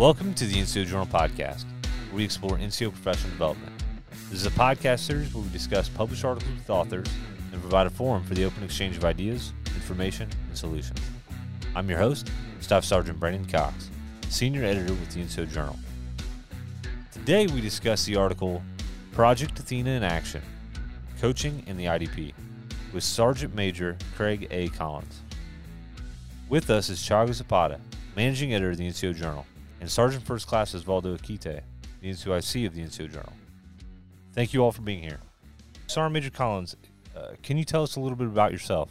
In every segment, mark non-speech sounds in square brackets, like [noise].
Welcome to the NCO Journal Podcast, where we explore NCO professional development. This is a podcast series where we discuss published articles with authors and provide a forum for the open exchange of ideas, information, and solutions. I'm your host, Staff Sergeant Brandon Cox, Senior Editor with the NCO Journal. Today we discuss the article Project Athena in Action Coaching in the IDP with Sergeant Major Craig A. Collins. With us is Chaga Zapata, Managing Editor of the NCO Journal, and Sergeant First Class Osvaldo Akite, the NCOIC of the NCO Journal. Thank you all for being here. Sergeant Major Collins, uh, can you tell us a little bit about yourself?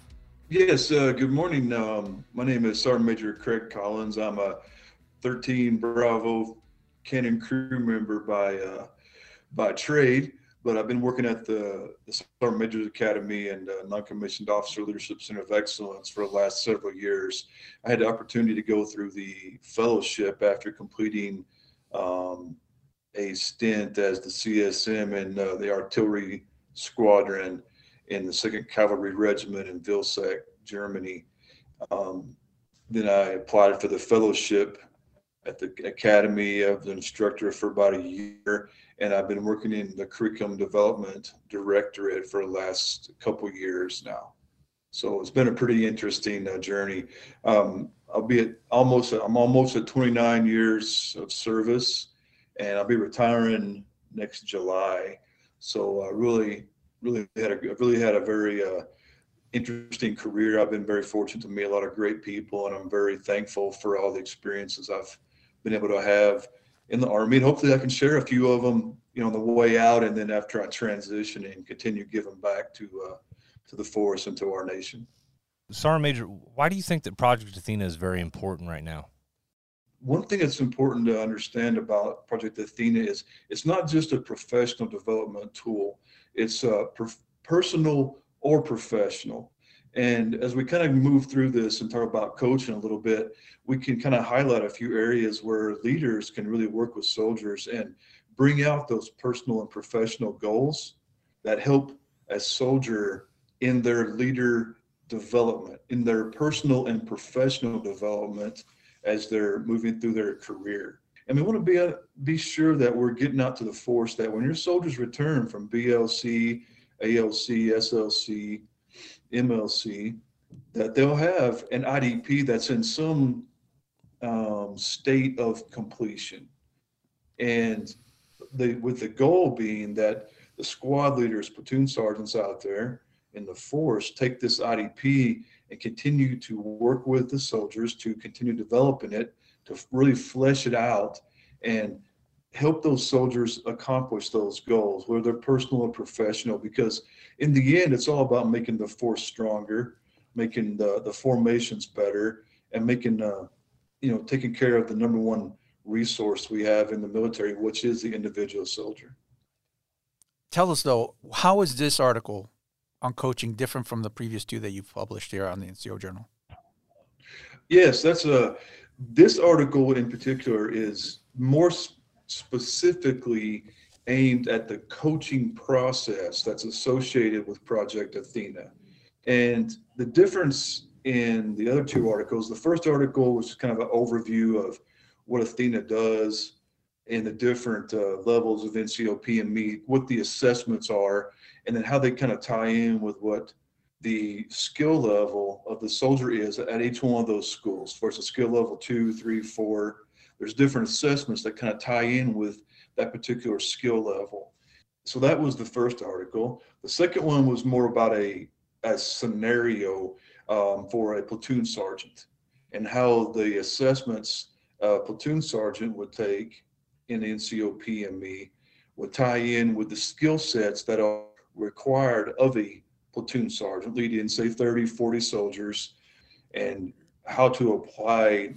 Yes, uh, good morning. Um, my name is Sergeant Major Craig Collins. I'm a 13 Bravo Cannon crew member by uh, by trade, but I've been working at the, the Sergeant Major's Academy and uh, Non-Commissioned Officer Leadership Center of Excellence for the last several years. I had the opportunity to go through the fellowship after completing um, a stint as the CSM in uh, the artillery squadron in the Second Cavalry Regiment in Vilseck, Germany. Um, then I applied for the fellowship at the Academy of the instructor for about a year, and I've been working in the curriculum development directorate for the last couple years now. So it's been a pretty interesting uh, journey. Um, I'll be at almost I'm almost at 29 years of service, and I'll be retiring next July. So I uh, really, really had a really had a very uh, interesting career. I've been very fortunate to meet a lot of great people, and I'm very thankful for all the experiences I've been able to have in the army. And hopefully, I can share a few of them, you know, on the way out, and then after I transition and continue giving back to uh, to the force and to our nation. Sergeant Major, why do you think that Project Athena is very important right now? One thing that's important to understand about Project Athena is it's not just a professional development tool; it's a per- personal or professional. And as we kind of move through this and talk about coaching a little bit, we can kind of highlight a few areas where leaders can really work with soldiers and bring out those personal and professional goals that help a soldier in their leader development, in their personal and professional development as they're moving through their career. And we want to be, uh, be sure that we're getting out to the force that when your soldiers return from BLC, ALC, SLC, MLC, that they'll have an IDP that's in some um, state of completion. And the, with the goal being that the squad leaders, platoon sergeants out there in the force take this IDP and continue to work with the soldiers to continue developing it, to really flesh it out and help those soldiers accomplish those goals, whether they're personal or professional, because in the end, it's all about making the force stronger, making the, the formations better, and making, uh, you know, taking care of the number one resource we have in the military, which is the individual soldier. Tell us, though, how is this article on coaching different from the previous two that you've published here on the NCO Journal? Yes, that's a. This article in particular is more specifically aimed at the coaching process that's associated with Project Athena. And the difference in the other two articles, the first article was kind of an overview of what Athena does and the different uh, levels of NCO PME, what the assessments are, and then how they kind of tie in with what the skill level of the soldier is at each one of those schools. For a skill level two, three, four, there's different assessments that kind of tie in with that particular skill level. So that was the first article. The second one was more about a, a scenario um, for a platoon sergeant and how the assessments a platoon sergeant would take in NCO PME would tie in with the skill sets that are required of a platoon sergeant leading say 30 40 soldiers and how to apply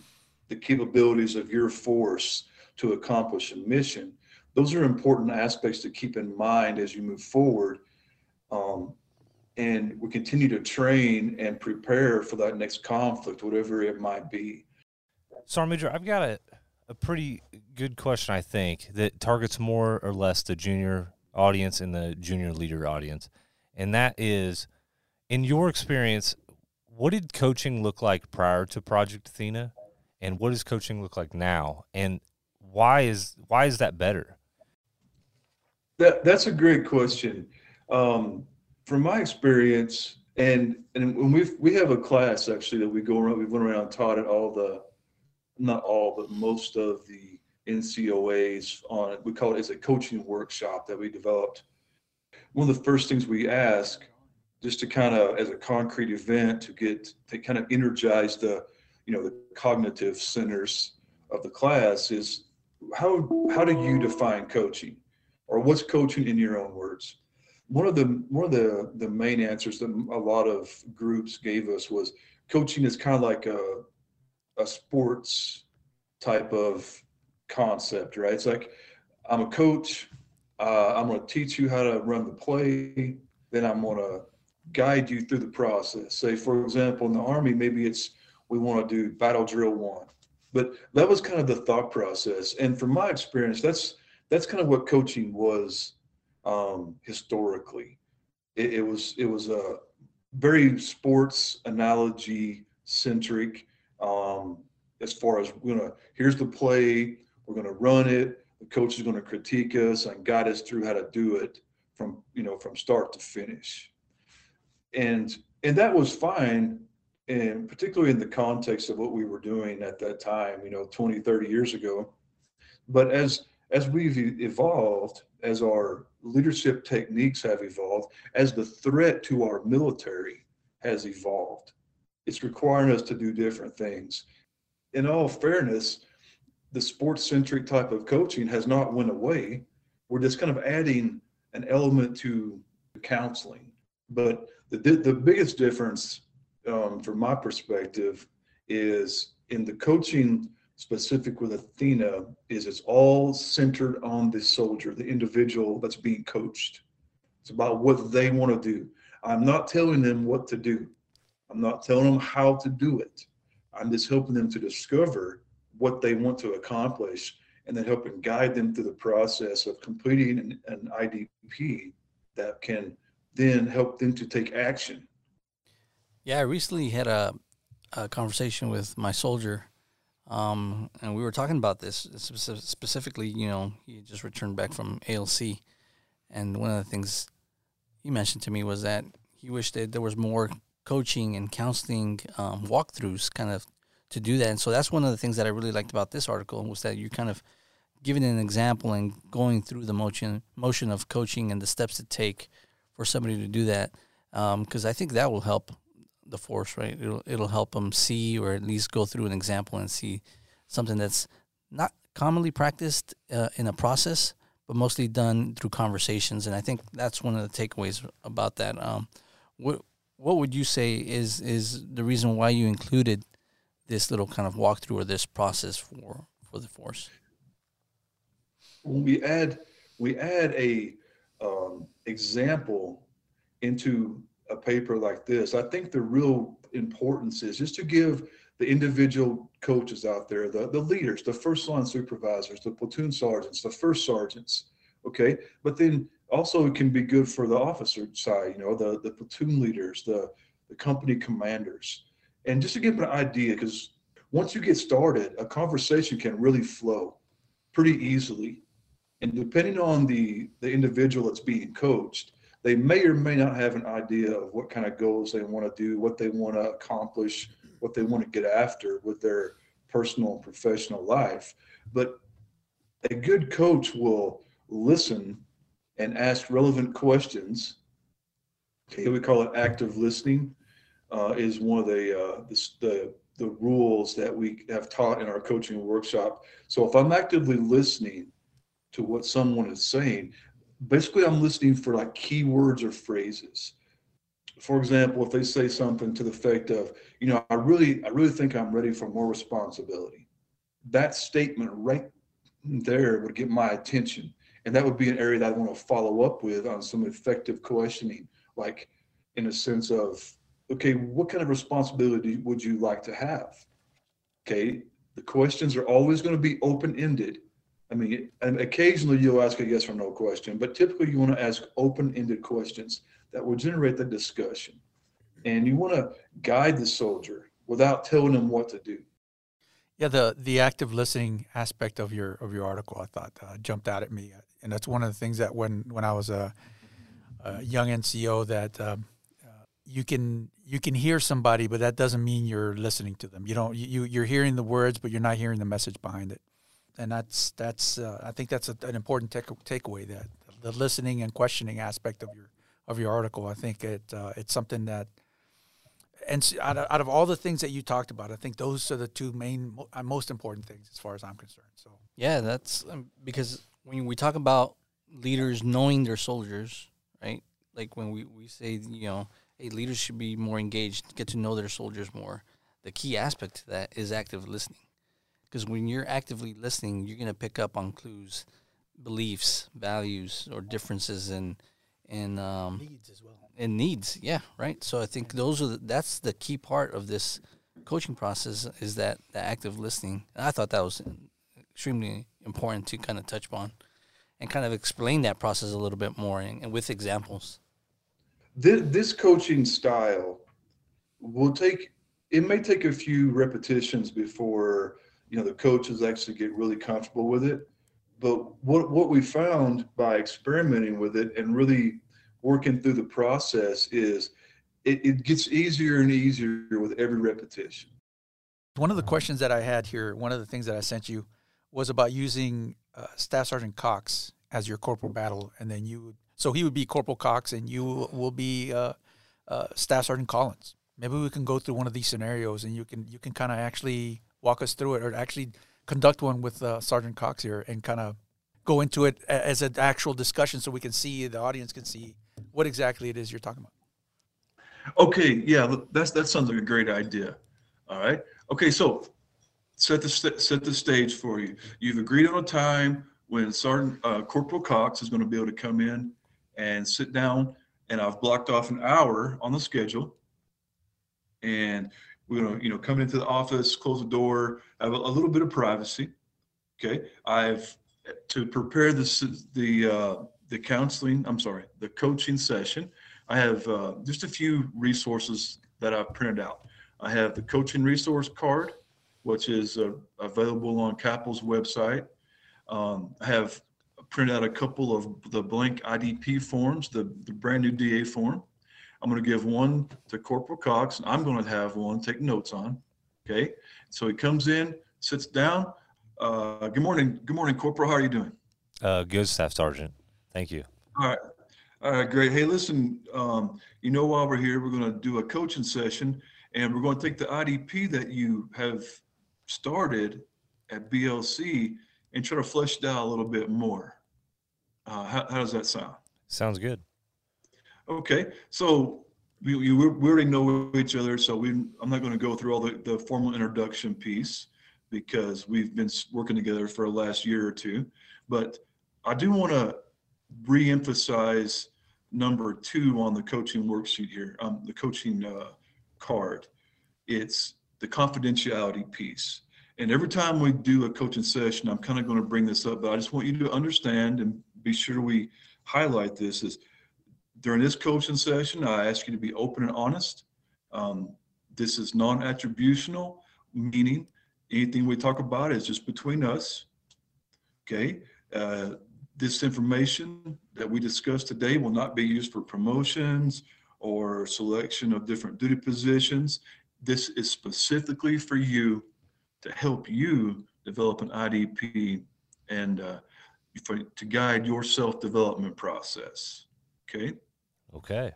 the capabilities of your force to accomplish a mission. Those are important aspects to keep in mind as you move forward. Um, and we continue to train and prepare for that next conflict, whatever it might be. Sergeant Major, I've got a, a pretty good question, I think, that targets more or less the junior audience and the junior leader audience. And that is, in your experience, what did coaching look like prior to Project Athena? And what does coaching look like now? And why is why is that better? That that's a great question. Um, from my experience, and and when we we have a class actually that we go around, we went around and taught at all the, not all, but most of the NCOAs on we call it as a coaching workshop that we developed. One of the first things we ask, just to kind of as a concrete event to get to kind of energize the, you know, the cognitive centers of the class is how how do you define coaching, or what's coaching in your own words? one of the one of the the main answers that a lot of groups gave us was coaching is kind of like a a sports type of concept, right? It's like I'm a coach. Uh, I'm going to teach you how to run the play. Then I'm going to guide you through the process. Say, for example, in the Army, maybe it's we want to do battle drill one, but that was kind of the thought process. And from my experience, that's that's kind of what coaching was um, historically. It, it, was it was a very sports analogy centric. Um, as far as we're gonna here's the play, we're gonna run it. The coach is gonna critique us and guide us through how to do it from you know from start to finish. And and that was fine and particularly in the context of what we were doing at that time you know 20 30 years ago but as as we've evolved as our leadership techniques have evolved, as the threat to our military has evolved. It's requiring us to do different things. In all fairness, the sports centric type of coaching has not went away. We're just kind of adding an element to counseling. But the, the biggest difference um, from my perspective is in the coaching specific with Athena is it's all centered on the soldier, the individual that's being coached. It's about what they want to do. I'm not telling them what to do. I'm not telling them how to do it. I'm just helping them to discover what they want to accomplish and then helping guide them through the process of completing an, an IDP that can then help them to take action. Yeah, I recently had a, a conversation with my soldier um, and we were talking about this specifically. You know, he just returned back from ALC, and one of the things he mentioned to me was that he wished that there was more coaching and counseling um, walkthroughs, kind of to do that. And so that's one of the things that I really liked about this article was that you're kind of giving an example and going through the motion motion of coaching and the steps to take for somebody to do that. Because um, I think that will help the force, right? It'll it'll help them see or at least go through an example and see something that's not commonly practiced uh, in a process, but mostly done through conversations. And I think that's one of the takeaways about that. Um, what what would you say is is the reason why you included this little kind of walkthrough or this process for for the force? When we add we add a um, example into a paper like this, I think the real importance is just to give the individual coaches out there, the, the leaders, the first line supervisors, the platoon sergeants, the first sergeants, okay? But then also it can be good for the officer side, you know, the, the platoon leaders, the, the company commanders. And just to give an idea, because once you get started, a conversation can really flow pretty easily. And depending on the, the individual that's being coached, they may or may not have an idea of what kind of goals they want to do, what they want to accomplish, what they want to get after with their personal and professional life. But a good coach will listen and ask relevant questions. Okay, we call it active listening. Uh, is one of the, uh, the, the the rules that we have taught in our coaching workshop. So if I'm actively listening to what someone is saying, basically I'm listening for like keywords or phrases. For example, if they say something to the effect of, you know, I really, I really think I'm ready for more responsibility. That statement right there would get my attention. And that would be an area that I want to follow up with on some effective questioning, like in a sense of, okay, what kind of responsibility would you like to have? Okay, the questions are always going to be open ended I mean, and occasionally you'll ask a yes or no question, but typically you want to ask open-ended questions that will generate the discussion. And you want to guide the soldier without telling them what to do. Yeah, the the active listening aspect of your of your article, I thought uh, jumped out at me, and that's one of the things that when when I was a, a young NCO that um, uh, you can you can hear somebody, but that doesn't mean you're listening to them. You don't you you're hearing the words, but you're not hearing the message behind it, and that's that's uh, I think that's a, an important take, takeaway that the listening and questioning aspect of your of your article. I think it uh, it's something that and out of, out of all the things that you talked about, I think those are the two main, uh, most important things as far as I'm concerned. So yeah, that's um, because when we talk about leaders knowing their soldiers, right? Like when we, we say, you know, hey, leaders should be more engaged, get to know their soldiers more. The key aspect to that is active listening, because when you're actively listening, you're gonna pick up on clues, beliefs, values, or differences in in um, needs as well and needs. Yeah, right. So I think those are the, that's the key part of this coaching process is that the active listening. And I thought that was extremely important to kind of touch on and kind of explain that process a little bit more and, and with examples. This, this coaching style will take it may take a few repetitions before you know the coaches actually get really comfortable with it but what what we found by experimenting with it and really working through the process is it, it gets easier and easier with every repetition. One of the questions that I had here, one of the things that I sent you was about using uh, Staff Sergeant Cox as your corporal battle, and then you, so he would be Corporal Cox, and you will be uh, uh, Staff Sergeant Collins. Maybe we can go through one of these scenarios, and you can you can kind of actually walk us through it, or actually conduct one with uh, Sergeant Cox here, and kind of go into it as an actual discussion, so we can see the audience can see what exactly it is you're talking about. Okay, yeah, that's that sounds like a great idea. All right. Okay, so set the set the stage for you. You've agreed on a time when Sergeant uh, Corporal Cox is going to be able to come in and sit down, and I've blocked off an hour on the schedule, and we're going to you know come into the office, close the door, have a, a little bit of privacy. Okay, I've to prepare this the uh, the counseling, I'm sorry, the coaching session, I have uh, just a few resources that I've printed out. I have the coaching resource card, which is uh, available on CAPL's website. Um, I have printed out a couple of the blank IDP forms, the, the brand new DA form. I'm going to give one to Corporal Cox, and I'm going to have one take notes on. Okay, so he comes in, sits down. Uh, good morning, good morning, Corporal. How are you doing? Uh, good, Staff Sergeant. Thank you. All right. All right, great. Hey, listen, um, you know, while we're here, we're going to do a coaching session and we're going to take the IDP that you have started at BLC and try to flesh it out a little bit more. Uh, how, how, does that sound? Sounds good. Okay. So we, we, we already know each other. So we, I'm not going to go through all the, the formal introduction piece because we've been working together for the last year or two. But I do want to re-emphasize number two on the coaching worksheet here, um, the coaching uh, card. It's the confidentiality piece. And every time we do a coaching session, I'm kind of going to bring this up, but I just want you to understand and be sure we highlight this is during this coaching session, I ask you to be open and honest. Um, this is non-attributional, meaning anything we talk about is just between us. Okay. Uh, this information that we discussed today will not be used for promotions or selection of different duty positions. This is specifically for you to help you develop an IDP and uh, for, to guide your self-development process. Okay. Okay.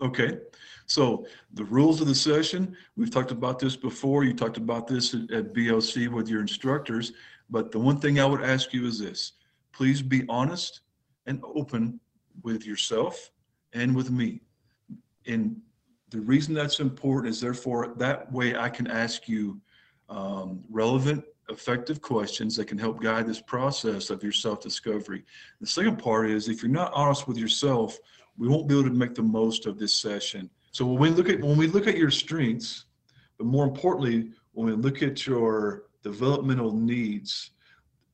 Okay. So the rules of the session, we've talked about this before. You talked about this at, at BLC with your instructors. But the one thing I would ask you is this please be honest and open with yourself and with me. And the reason that's important is therefore that way I can ask you um, relevant, effective questions that can help guide this process of your self-discovery. The second part is if you're not honest with yourself, we won't be able to make the most of this session. So when we look at when we look at your strengths, but more importantly, when we look at your developmental needs,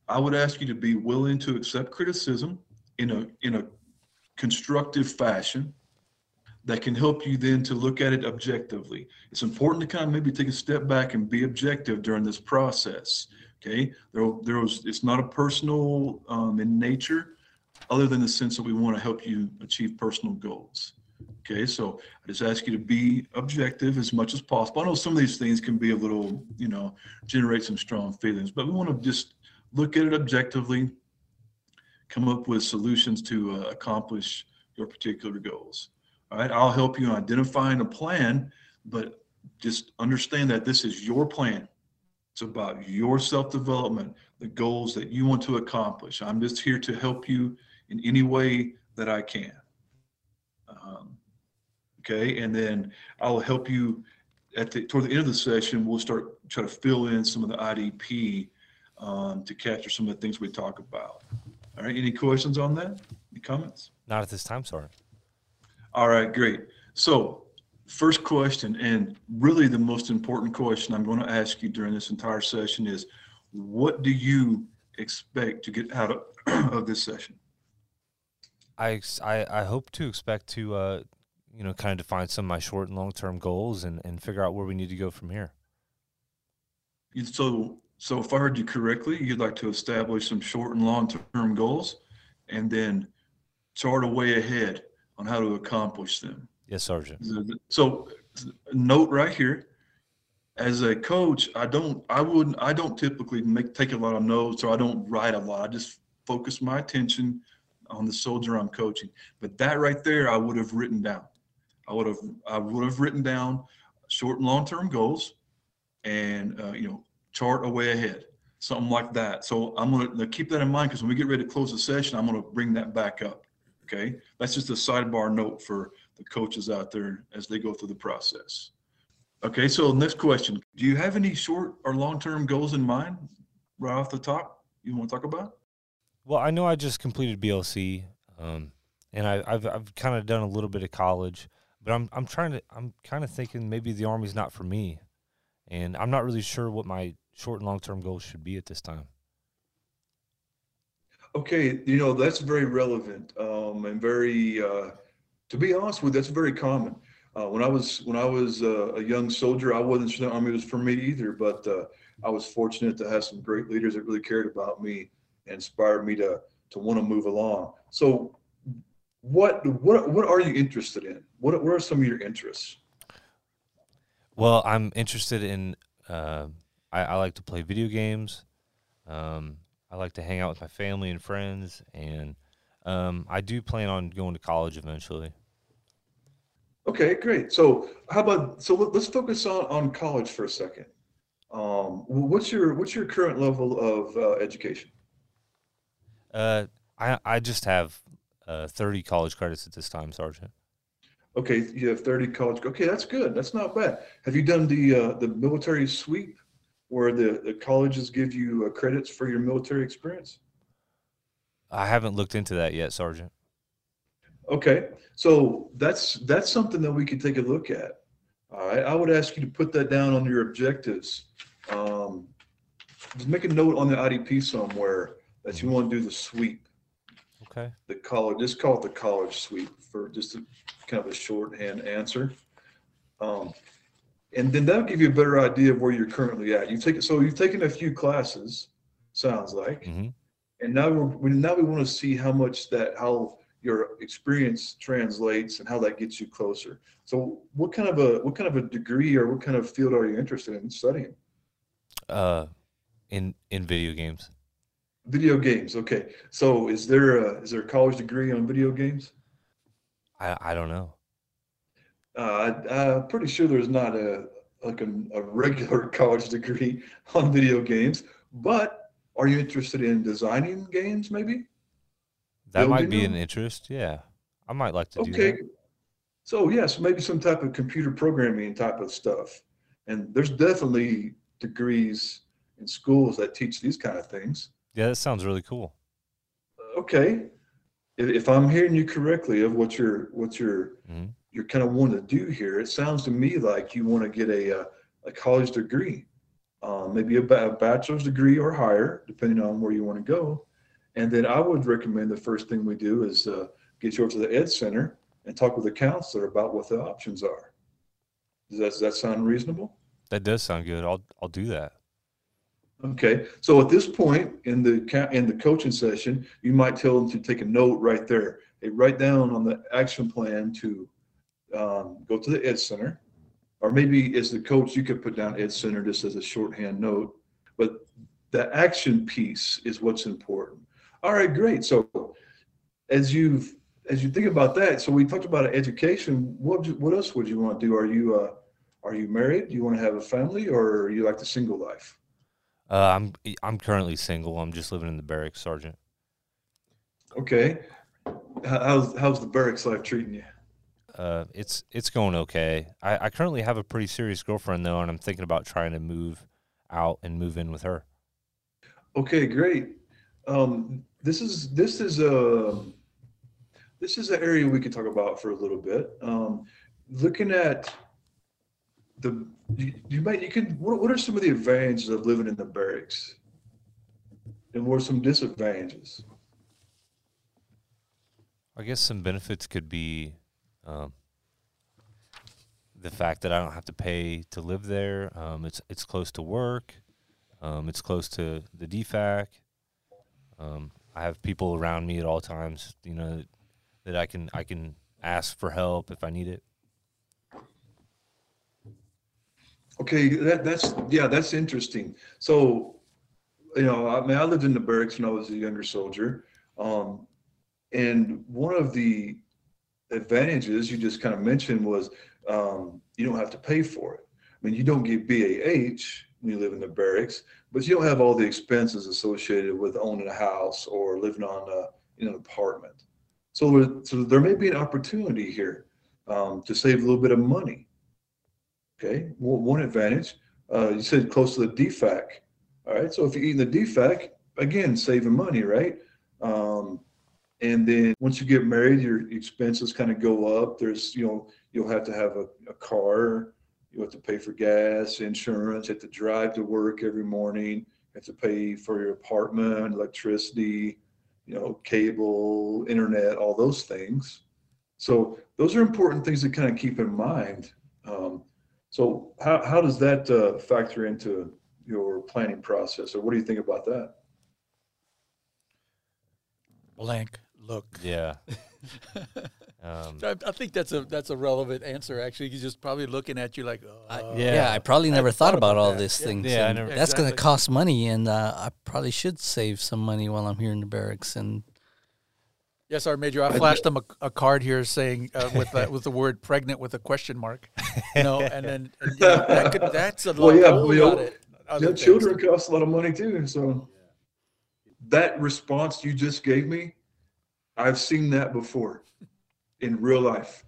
I would ask you to be willing to accept criticism in a in a constructive fashion. that can help you then to look at it objectively. It's important to kind of maybe take a step back and be objective during this process. Okay, there, there was, it's not a personal um, in nature, other than the sense that we want to help you achieve personal goals. Okay, so I just ask you to be objective as much as possible. I know some of these things can be a little, you know, generate some strong feelings, but we want to just look at it objectively, come up with solutions to uh, accomplish your particular goals. All right, I'll help you in identifying a plan, but just understand that this is your plan. It's about your self development, the goals that you want to accomplish. I'm just here to help you in any way that I can. Um, okay, and then I'll help you at the toward the end of the session. We'll start try to fill in some of the IDP um, to capture some of the things we talk about. All right, any questions on that? Any comments? Not at this time, sorry. All right, great. So, first question, and really the most important question I'm going to ask you during this entire session is what do you expect to get out of, [clears throat] of this session? I, I, I hope to expect to, uh, you know, kind of define some of my short and long term goals and, and figure out where we need to go from here. So, so if I heard you correctly, you'd like to establish some short and long term goals and then chart a way ahead on how to accomplish them. Yes, Sergeant. So note right here, as a coach, I don't, I wouldn't, I don't typically make, take a lot of notes or I don't write a lot. I just focus my attention on the soldier I'm coaching. But that right there, I would have written down. I would have, I would have written down short and long-term goals and, uh, you know, chart a way ahead, something like that. So I'm to keep that in mind because when we get ready to close the session, I'm to bring that back up. Okay. That's just a sidebar note for the coaches out there as they go through the process. Okay. So next question, do you have any short or long-term goals in mind right off the top you want to talk about? Well, I know I just completed BLC, um, and I, have I've kind of done a little bit of college, but I'm I'm trying to I'm kind of thinking maybe the army's not for me, and I'm not really sure what my short and long term goals should be at this time. Okay, you know that's very relevant um, and very, uh, to be honest with you, that's very common. Uh, when I was when I was uh, a young soldier, I wasn't sure the army was for me either, but uh, I was fortunate to have some great leaders that really cared about me inspired me to to want to move along. So, what what what are you interested in? What what are some of your interests? Well, I'm interested in. Uh, I, I like to play video games. Um, I like to hang out with my family and friends, and um, I do plan on going to college eventually. Okay, great. So how about so let's focus on on college for a second. Um, what's your what's your current level of uh, education? Uh, I I just have uh, thirty college credits at this time, Sergeant. Okay, you have thirty college. Okay, that's good. That's not bad. Have you done the uh, the military sweep? where the, the colleges give you uh, credits for your military experience? I haven't looked into that yet, Sergeant. Okay, so that's that's something that we could take a look at. All right, I would ask you to put that down on your objectives. Um, just make a note on the IDP somewhere that you want to do the sweep. Okay. The college, just call it the college sweep for just a kind of a shorthand answer. Um, and then that'll give you a better idea of where you're currently at. You've taken so you've taken a few classes, sounds like, mm-hmm. and now we now we want to see how much that how your experience translates and how that gets you closer. So, what kind of a what kind of a degree or what kind of field are you interested in studying? Uh, in in video games. Video games. Okay. So, is there a is there a college degree on video games? I I don't know. Uh, I, am pretty sure there's not a like a, a, regular [laughs] college degree on video games, but are you interested in designing games maybe? That Building might be them? an interest. Yeah. I might like to okay. do that. So yes, maybe some type of computer programming type of stuff. And there's definitely degrees in schools that teach these kind of things. Yeah, that sounds really cool. Okay. If I'm hearing you correctly of what you're what you're mm-hmm you're kind of wanting to do here. It sounds to me like you want to get a, a, uh, a college degree, um, maybe a, a, bachelor's degree or higher, depending on where you want to go. And then I would recommend the first thing we do is uh, get you over to the Ed Center and talk with the counselor about what the options are. Does that, does that sound reasonable? That does sound good. I'll I'll do that. Okay, so at this point in the in the coaching session, you might tell them to take a note right there. Hey, write down on the action plan to um, go to the Ed Center, or maybe as the coach, you could put down Ed Center just as a shorthand note. But the action piece is what's important. All right, great. So as you as you think about that, so we talked about education. What what else would you want to do? Are you uh, are you married? Do you want to have a family, or you like the single life? Uh, I'm I'm currently single. I'm just living in the barracks, Sergeant. Okay. How's how's the barracks life treating you? Uh, it's it's going okay. I, I currently have a pretty serious girlfriend though, and I'm thinking about trying to move out and move in with her. Okay, great. Um, this is this is a this is an area we could talk about for a little bit. Um, looking at the you, you might you can what, what are some of the advantages of living in the barracks, and what are some disadvantages? I guess some benefits could be um, the fact that I don't have to pay to live there. Um, it's it's close to work. Um, it's close to the DFAC. Um, I have people around me at all times. You know that I can I can ask for help if I need it. Okay, that that's yeah, that's interesting. So, you know, I mean, I lived in the barracks when I was a younger soldier, um, and one of the advantages you just kind of mentioned was um, you don't have to pay for it. I mean, you don't get BAH when you live in the barracks, but you don't have all the expenses associated with owning a house or living on a, in an apartment. So, so there may be an opportunity here um, to save a little bit of money. Okay, one advantage. Uh, you said close to the DFAC. All right, so if you're eating the DFAC, again, saving money, right? Um, and then once you get married, your expenses kind of go up. There's, you know, you'll have to have a, a car. You have to pay for gas, insurance. Have to drive to work every morning. Have to pay for your apartment, electricity, you know, cable, internet, all those things. So those are important things to kind of keep in mind. Um, so how, how does that uh, factor into your planning process, or what do you think about that? Blank look. Yeah. [laughs] Um, I, I think that's a that's a relevant answer. Actually, he's just probably looking at you like, I, uh, yeah. Yeah. I probably never thought, thought about, about all that. these Yeah. things. Yeah, I never- that's going to cost money, and uh, I probably should save some money while I'm here in the barracks. And Yes, our major. I I flashed them a, a card here saying uh, with the, with the word "pregnant" with a question mark. You know, [laughs] and then and, you know, that could, that's a Well, lot. yeah, whole we of other Yeah, children cost a lot of money too. So that response you just gave me, I've seen that before in real life.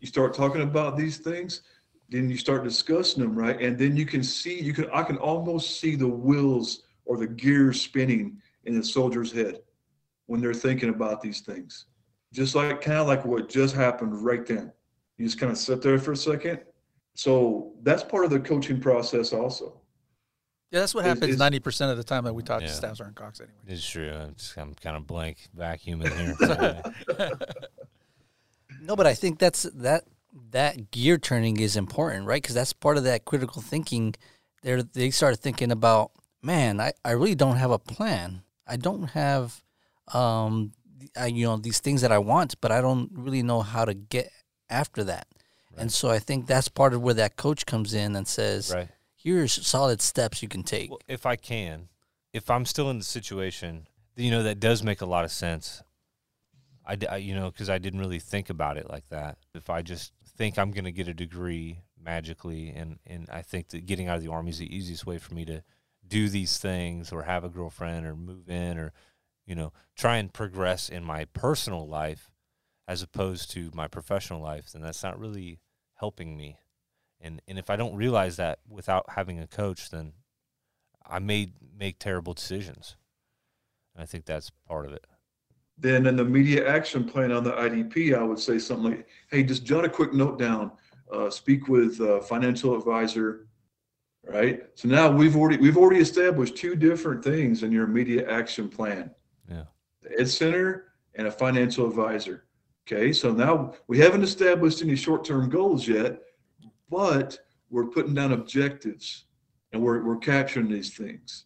You start talking about these things, then you start discussing them, right? And then you can see, you can, I can almost see the wheels or the gears spinning in the soldier's head when they're thinking about these things. Just like kind of like what just happened right then. You just kind of sit there for a second. So that's part of the coaching process also. Yeah, that's what happens ninety percent of the time that we talk Yeah. to staff sergeant Cox anyway. it's true. I'm, just, I'm kind of blank vacuum in here. [laughs] No, but I think that's that that gear turning is important, right? Because that's part of that critical thinking. They they start thinking about, man, I, I really don't have a plan. I don't have, um, I, you know, these things that I want, but I don't really know how to get after that. And so I think that's part of where that coach comes in and says, right. here's solid steps you can take. Well, if I can, if I'm still in the situation, you know, that does make a lot of sense. I, you know, because I didn't really think about it like that. If I just think I'm going to get a degree magically, and, and I think that getting out of the army is the easiest way for me to do these things or have a girlfriend or move in or, you know, try and progress in my personal life as opposed to my professional life, then that's not really helping me. And, and if I don't realize that without having a coach, then I may make terrible decisions. And I think that's part of it. Then in the immediate action plan on the IDP, I would say something like, hey, just jot a quick note down, uh, speak with a financial advisor, right? So now we've already, we've already established two different things in your immediate action plan. Ed Center and a financial advisor. Okay, so now we haven't established any short-term goals yet, but we're putting down objectives and we're, we're capturing these things,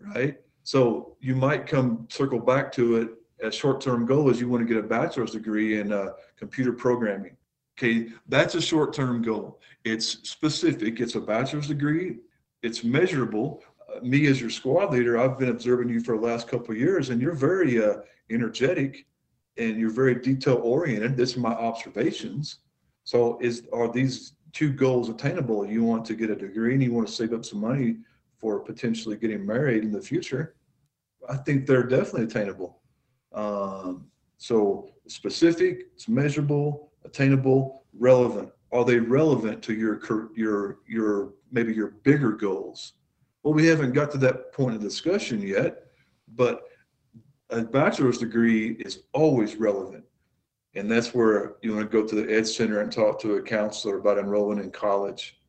right? So you might come circle back to it as short-term goal is you want to get a bachelor's degree in uh, computer programming. Okay, that's a short-term goal. It's specific. It's a bachelor's degree. It's measurable. Me as your squad leader, I've been observing you for the last couple of years, and you're very uh, energetic and you're very detail oriented. This is my observations. So, is are these two goals attainable? You want to get a degree and you want to save up some money for potentially getting married in the future. I think they're definitely attainable. Um, so specific, it's measurable, attainable, relevant. Are they relevant to your your your maybe your bigger goals? Well, we haven't got to that point of discussion yet, but a bachelor's degree is always relevant. And that's where you want to go to the Ed Center and talk to a counselor about enrolling in college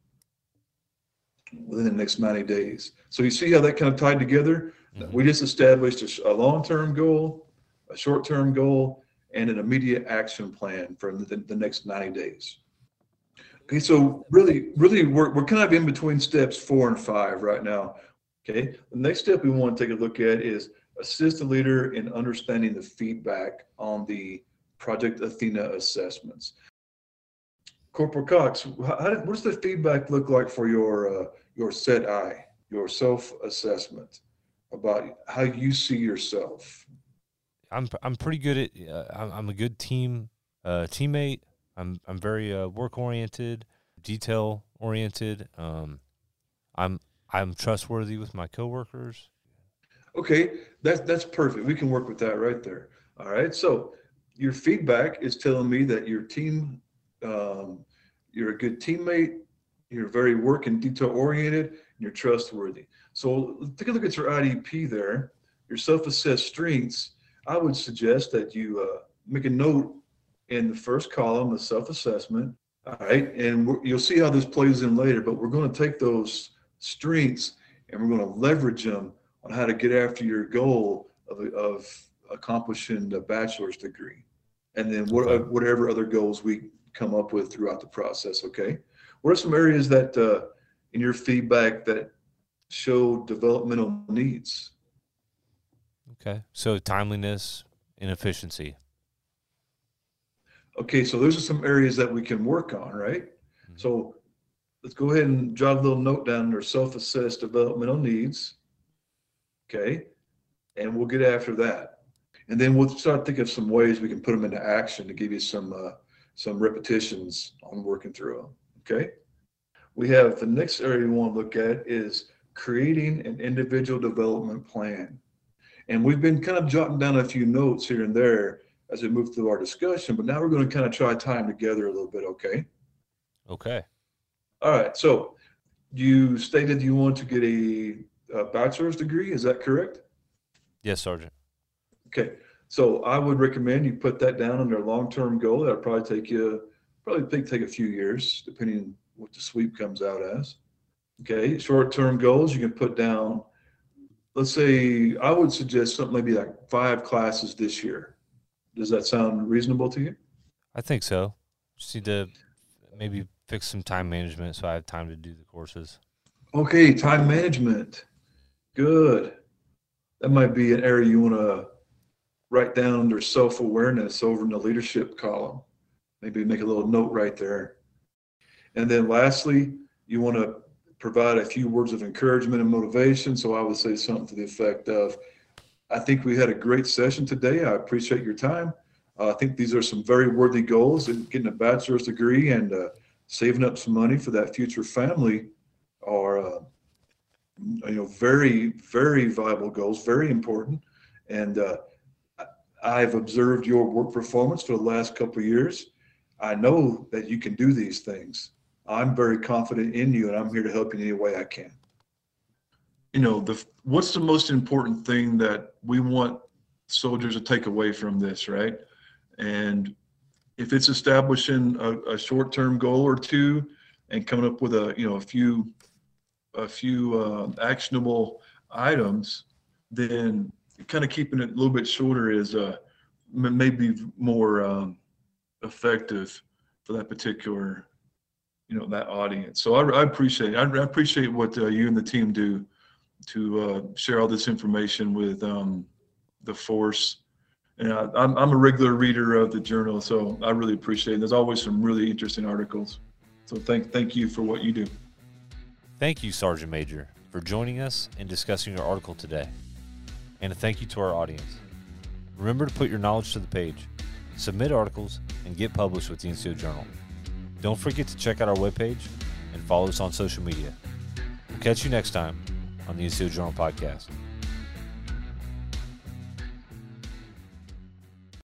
within the next 90 days. So you see how that kind of tied together? Mm-hmm. We just established a, a long term goal, a short term goal, and an immediate action plan for the, the next 90 days. Okay, so really, really, we're, we're kind of in between steps four and five right now. Okay, the next step we want to take a look at is assist the leader in understanding the feedback on the Project Athena assessments. Corporal Cox, how, what does the feedback look like for your uh, your set I, your self assessment about how you see yourself? I'm I'm pretty good at uh, I'm, I'm a good team uh, teammate. I'm I'm very uh, work oriented, detail oriented. Um, I'm I'm trustworthy with my coworkers. Okay, that's that's perfect. We can work with that right there. All right. So your feedback is telling me that your team, um, you're a good teammate, you're very work and detail oriented, and you're trustworthy. So take a look at your IDP there, your self-assessed strengths. I would suggest that you uh, make a note in the first column of self-assessment. All right, and you'll see how this plays in later, but we're going to take those strengths and we're going to leverage them on how to get after your goal of, of accomplishing the bachelor's degree and then what, whatever other goals we come up with throughout the process. Okay. What are some areas that uh, in your feedback that show developmental needs? Okay. So timeliness and efficiency. Okay. So those are some areas that we can work on, right? Mm-hmm. So let's go ahead and jot a little note down under self-assessed developmental needs. Okay. And we'll get after that and then we'll start thinking of some ways we can put them into action to give you some uh, some repetitions on working through them. Okay. We have the next area we want to look at is creating an individual development plan. And we've been kind of jotting down a few notes here and there as we move through our discussion, but now we're going to kind of try time together a little bit, okay? Okay. All right. So you stated you want to get a, a bachelor's degree. Is that correct? Yes, Sergeant. Okay, so I would recommend you put that down under a long-term goal. That'll probably take you, probably take, take a few years, depending on what the sweep comes out as. Okay, short-term goals you can put down. Let's say I would suggest something maybe like five classes this year. Does that sound reasonable to you? I think so. Just need to maybe fix some time management so I have time to do the courses. Okay, time management. Good. That might be an area you want to write down under self-awareness over in the leadership column. Maybe make a little note right there. And then lastly, you want to provide a few words of encouragement and motivation. So I would say something to the effect of, I think we had a great session today. I appreciate your time. Uh, I think these are some very worthy goals and getting a bachelor's degree and uh, saving up some money for that future family are, uh, you know, very, very viable goals, very important. And uh, I've observed your work performance for the last couple years. I know that you can do these things. I'm very confident in you, and I'm here to help you in any way I can. You know, the what's the most important thing that we want soldiers to take away from this, right? And if it's establishing a, a short-term goal or two, and coming up with a you know a few a few uh, actionable items, then kind of keeping it a little bit shorter is uh, maybe more um, effective for that particular, you know, that audience. So I, I appreciate I, I appreciate what uh, you and the team do to uh, share all this information with um, the force. And I, I'm, I'm a regular reader of the journal, so I really appreciate it. There's always some really interesting articles. So thank thank you for what you do. Thank you, Sergeant Major, for joining us and discussing your article today. And a thank you to our audience. Remember to put your knowledge to the page, submit articles, and get published with the NCO Journal. Don't forget to check out our webpage and follow us on social media. We'll catch you next time on the NCO Journal Podcast.